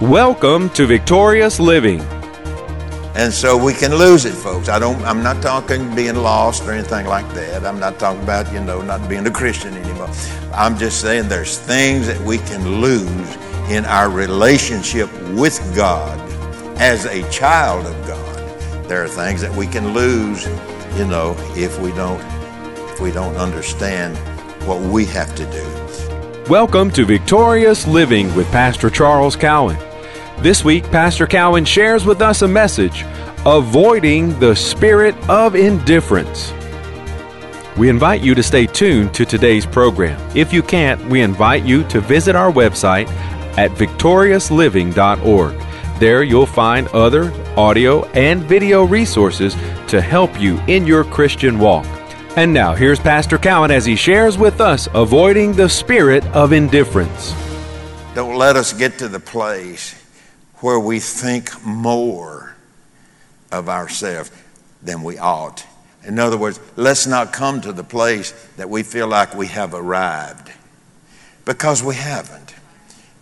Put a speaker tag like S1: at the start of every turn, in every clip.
S1: Welcome to Victorious Living.
S2: And so we can lose it, folks. I don't I'm not talking being lost or anything like that. I'm not talking about, you know, not being a Christian anymore. I'm just saying there's things that we can lose in our relationship with God as a child of God. There are things that we can lose, you know, if we don't if we don't understand what we have to do.
S1: Welcome to Victorious Living with Pastor Charles Cowan. This week, Pastor Cowan shares with us a message Avoiding the Spirit of Indifference. We invite you to stay tuned to today's program. If you can't, we invite you to visit our website at victoriousliving.org. There you'll find other audio and video resources to help you in your Christian walk. And now, here's Pastor Cowan as he shares with us avoiding the spirit of indifference.
S2: Don't let us get to the place where we think more of ourselves than we ought. In other words, let's not come to the place that we feel like we have arrived because we haven't.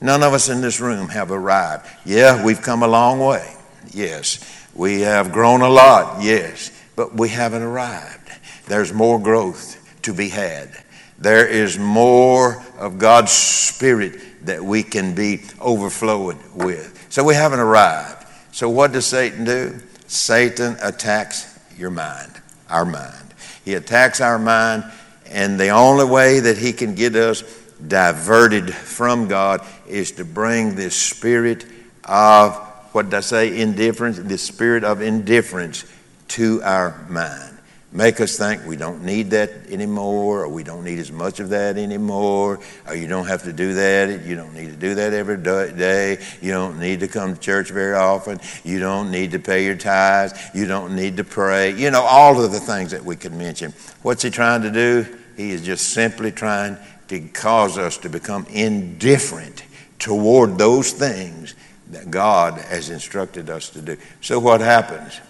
S2: None of us in this room have arrived. Yeah, we've come a long way. Yes. We have grown a lot. Yes. But we haven't arrived. There's more growth to be had. There is more of God's Spirit that we can be overflowing with. So we haven't arrived. So what does Satan do? Satan attacks your mind, our mind. He attacks our mind, and the only way that he can get us diverted from God is to bring this spirit of, what did I say, indifference? The spirit of indifference to our mind make us think we don't need that anymore, or we don't need as much of that anymore, or you don't have to do that. You don't need to do that every day. You don't need to come to church very often. You don't need to pay your tithes. You don't need to pray. You know, all of the things that we could mention. What's he trying to do? He is just simply trying to cause us to become indifferent toward those things that God has instructed us to do. So what happens?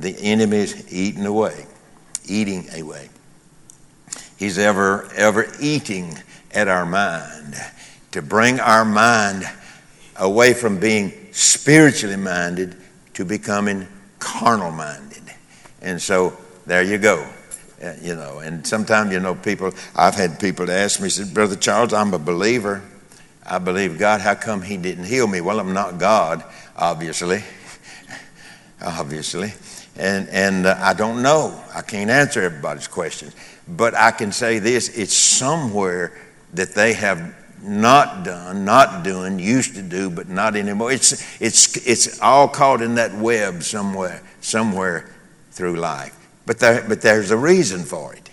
S2: The enemy is eating away, eating away. He's ever, ever eating at our mind to bring our mind away from being spiritually minded to becoming carnal minded. And so there you go. Uh, you know, and sometimes, you know, people, I've had people ask me, said, Brother Charles, I'm a believer. I believe God. How come He didn't heal me? Well, I'm not God, obviously. obviously. And, and uh, I don't know. I can't answer everybody's questions. But I can say this it's somewhere that they have not done, not doing, used to do, but not anymore. It's, it's, it's all caught in that web somewhere, somewhere through life. But, there, but there's a reason for it.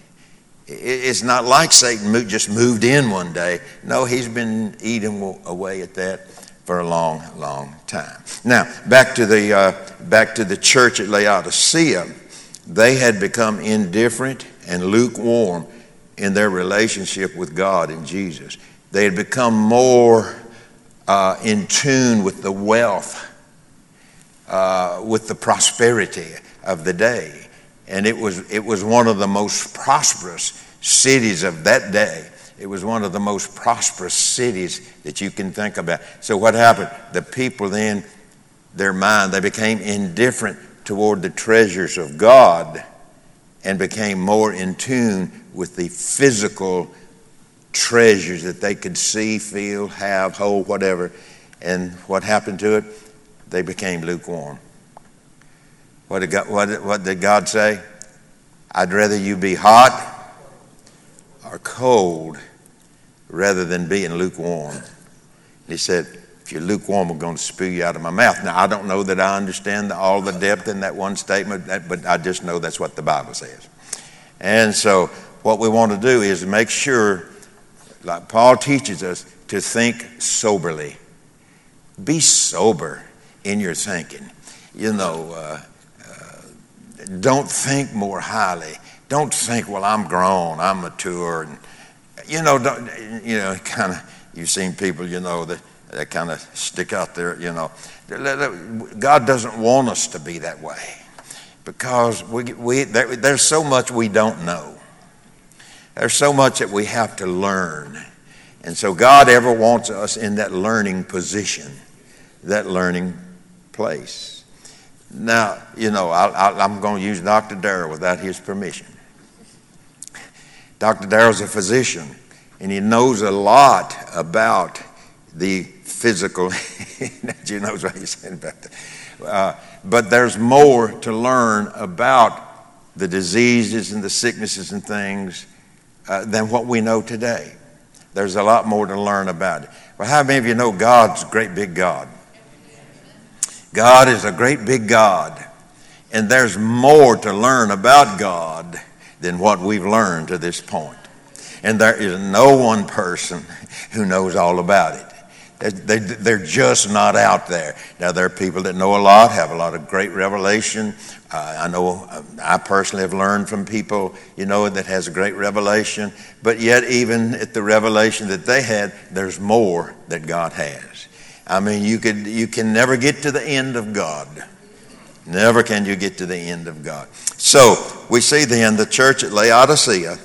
S2: It's not like Satan just moved in one day. No, he's been eating away at that for a long, long time. Now, back to the, uh, back to the church at Laodicea. They had become indifferent and lukewarm in their relationship with God and Jesus. They had become more uh, in tune with the wealth, uh, with the prosperity of the day. And it was, it was one of the most prosperous cities of that day. It was one of the most prosperous cities that you can think about. So, what happened? The people then, their mind, they became indifferent toward the treasures of God and became more in tune with the physical treasures that they could see, feel, have, hold, whatever. And what happened to it? They became lukewarm. What did God, what, what did God say? I'd rather you be hot or cold rather than being lukewarm. He said, if you're lukewarm, I'm going to spew you out of my mouth. Now, I don't know that I understand all the depth in that one statement, but I just know that's what the Bible says. And so, what we want to do is make sure, like Paul teaches us, to think soberly. Be sober in your thinking. You know, uh, uh, don't think more highly. Don't think, well, I'm grown, I'm mature, and you know, you know, kind of, you've seen people, you know, that, that kind of stick out there, you know. God doesn't want us to be that way because we, we, there, there's so much we don't know. There's so much that we have to learn. And so God ever wants us in that learning position that learning place. Now, you know, I, am going to use Dr. Darrell without his permission. Dr. Darrell's a physician, and he knows a lot about the physical. you knows what he's saying about that. Uh, but there's more to learn about the diseases and the sicknesses and things uh, than what we know today. There's a lot more to learn about it. Well, how many of you know God's a great big God? God is a great big God, and there's more to learn about God than what we've learned to this point. And there is no one person who knows all about it. They're just not out there. Now, there are people that know a lot, have a lot of great revelation. Uh, I know uh, I personally have learned from people, you know, that has a great revelation. But yet, even at the revelation that they had, there's more that God has. I mean, you, could, you can never get to the end of God. Never can you get to the end of God. So, we see then the church at Laodicea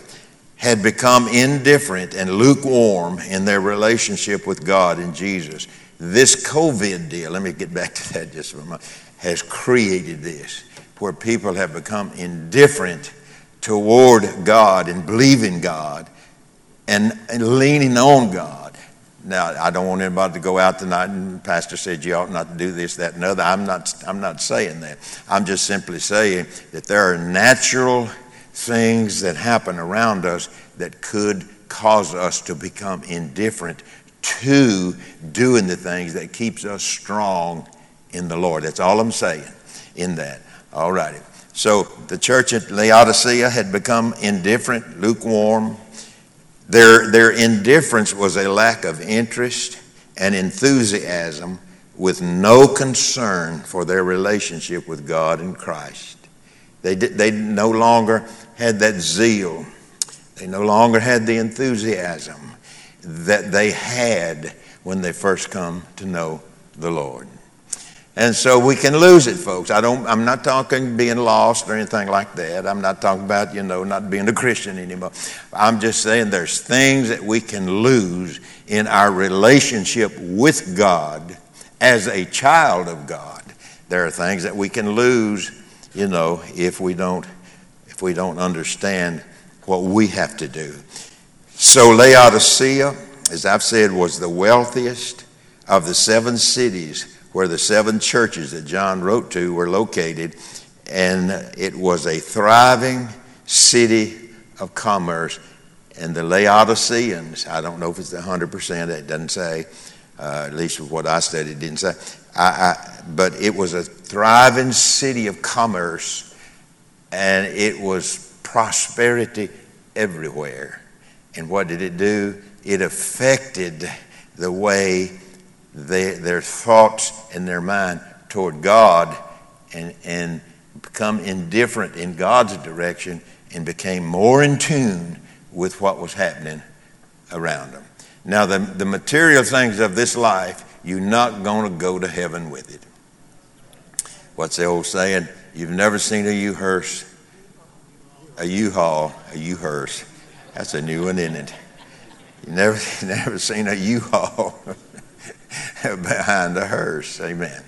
S2: had become indifferent and lukewarm in their relationship with God and Jesus. This COVID deal, let me get back to that just for a moment, has created this, where people have become indifferent toward God and believing God and, and leaning on God. Now, I don't want anybody to go out tonight and pastor said you ought not to do this, that, and other. I'm not, I'm not saying that. I'm just simply saying that there are natural things that happen around us that could cause us to become indifferent to doing the things that keeps us strong in the Lord. That's all I'm saying in that. All righty. So the church at Laodicea had become indifferent, lukewarm. Their, their indifference was a lack of interest and enthusiasm with no concern for their relationship with God and Christ. They, did, they no longer had that zeal. They no longer had the enthusiasm that they had when they first come to know the Lord. And so we can lose it, folks. I don't, I'm not talking being lost or anything like that. I'm not talking about, you know, not being a Christian anymore. I'm just saying there's things that we can lose in our relationship with God as a child of God. There are things that we can lose, you know, if we don't if we don't understand what we have to do. So, Laodicea, as I've said, was the wealthiest of the seven cities where the seven churches that John wrote to were located, and it was a thriving city of commerce. And the Laodiceans, I don't know if it's 100%, it doesn't say, uh, at least with what I studied, didn't say, I, I, but it was a thriving city of commerce and it was prosperity everywhere. And what did it do? It affected the way they, their thoughts and their mind toward God and, and become indifferent in God's direction and became more in tune with what was happening around them. Now, the, the material things of this life, you're not going to go to heaven with it. What's the old saying? You've never seen a U-hearse, a U-Haul, a U-hearse. That's a new one, isn't it? You never, never seen a U-Haul behind a hearse. Amen.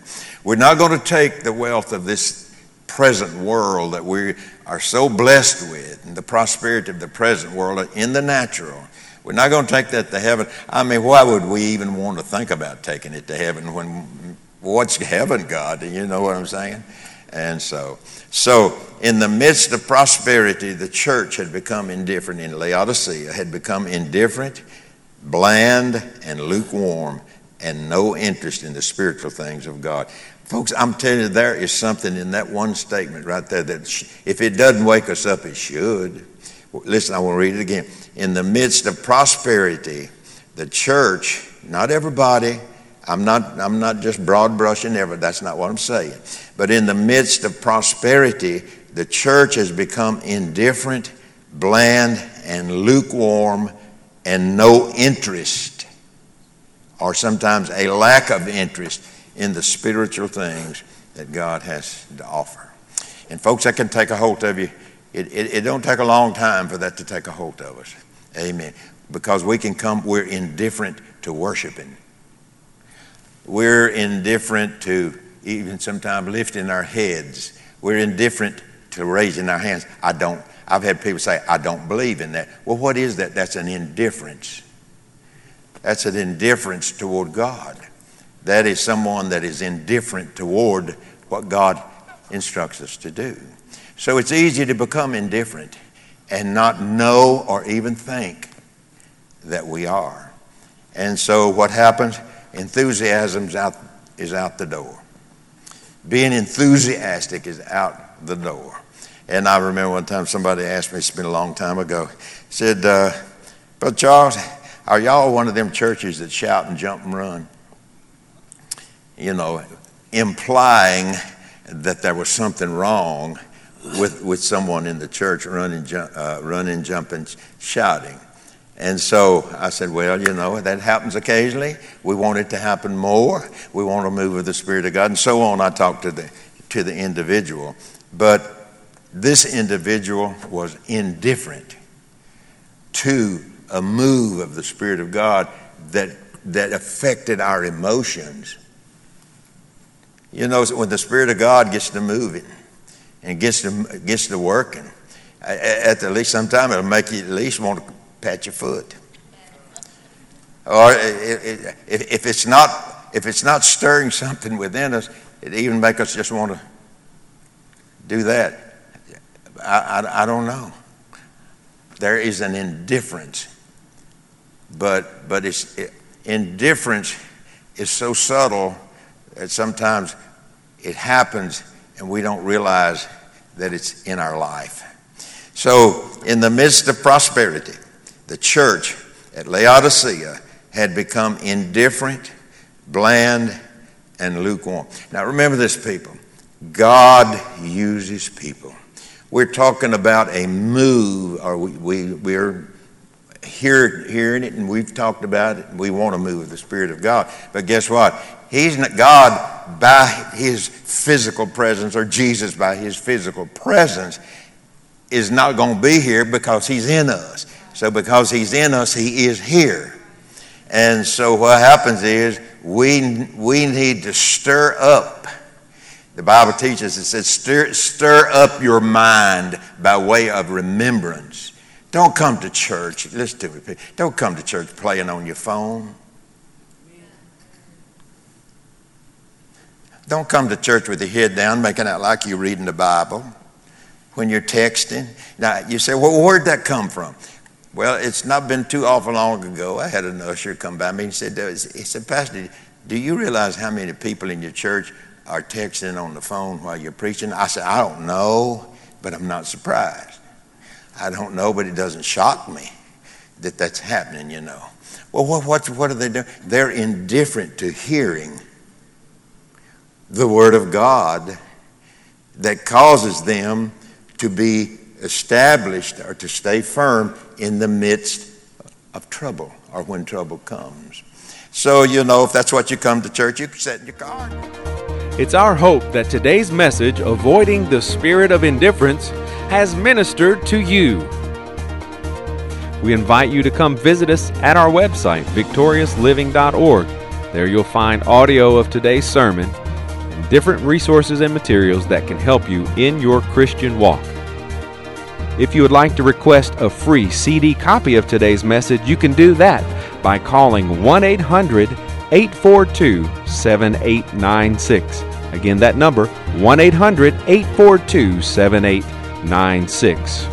S2: We're not going to take the wealth of this present world that we are so blessed with and the prosperity of the present world in the natural. We're not going to take that to heaven. I mean, why would we even want to think about taking it to heaven when what's heaven, God? Do you know what I'm saying? And so, so in the midst of prosperity, the church had become indifferent in Laodicea, had become indifferent, bland, and lukewarm, and no interest in the spiritual things of God. Folks, I'm telling you, there is something in that one statement right there that if it doesn't wake us up, it should. Listen, I want to read it again. In the midst of prosperity, the church, not everybody, I'm not, I'm not just broad brushing ever. That's not what I'm saying. But in the midst of prosperity, the church has become indifferent, bland, and lukewarm, and no interest, or sometimes a lack of interest in the spiritual things that God has to offer. And folks, that can take a hold of you. It, it, it don't take a long time for that to take a hold of us. Amen. Because we can come, we're indifferent to worshiping We're indifferent to even sometimes lifting our heads. We're indifferent to raising our hands. I don't. I've had people say, I don't believe in that. Well, what is that? That's an indifference. That's an indifference toward God. That is someone that is indifferent toward what God instructs us to do. So it's easy to become indifferent and not know or even think that we are. And so what happens? Enthusiasm out, is out the door. Being enthusiastic is out the door. And I remember one time somebody asked me, it's been a long time ago, said, uh, Brother Charles, are y'all one of them churches that shout and jump and run? You know, implying that there was something wrong with, with someone in the church running, uh, running, jumping, shouting. And so I said, Well, you know, that happens occasionally. We want it to happen more. We want to move with the Spirit of God, and so on. I talked to the, to the individual. But this individual was indifferent to a move of the Spirit of God that, that affected our emotions. You know, when the Spirit of God gets to moving and gets to, gets to working, at the least sometime it'll make you at least want to pat your foot. Or if it's not, if it's not stirring something within us, it even make us just want to do that. I, I, I don't know. There is an indifference, but but it's it, indifference is so subtle that sometimes it happens and we don't realize that it's in our life. So, in the midst of prosperity, the church at Laodicea had become indifferent, bland, and lukewarm. Now remember this, people. God uses people. We're talking about a move, or we, we, we're hear, hearing it and we've talked about it. We want to move the Spirit of God. But guess what? He's not God by his physical presence, or Jesus by his physical presence, is not going to be here because he's in us. So, because He's in us, He is here. And so, what happens is we, we need to stir up. The Bible teaches it says, stir, stir up your mind by way of remembrance. Don't come to church. Listen to me. Don't come to church playing on your phone. Don't come to church with your head down, making out like you're reading the Bible when you're texting. Now, you say, well, where'd that come from? Well, it's not been too awful long ago. I had an usher come by me and said, he said, Pastor, do you realize how many people in your church are texting on the phone while you're preaching? I said, I don't know, but I'm not surprised. I don't know, but it doesn't shock me that that's happening, you know. Well, what, what, what are they doing? They're indifferent to hearing the Word of God that causes them to be established or to stay firm in the midst of trouble or when trouble comes. So, you know, if that's what you come to church, you can in your car.
S1: It's our hope that today's message, Avoiding the Spirit of Indifference, has ministered to you. We invite you to come visit us at our website, victoriousliving.org. There you'll find audio of today's sermon and different resources and materials that can help you in your Christian walk. If you would like to request a free CD copy of today's message, you can do that by calling 1 800 842 7896. Again, that number 1 800 842 7896.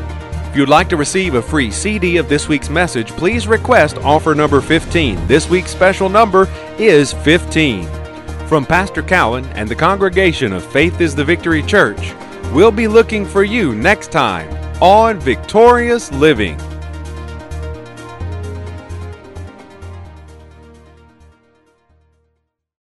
S1: If you'd like to receive a free CD of this week's message, please request offer number 15. This week's special number is 15. From Pastor Cowan and the congregation of Faith is the Victory Church, we'll be looking for you next time on Victorious Living.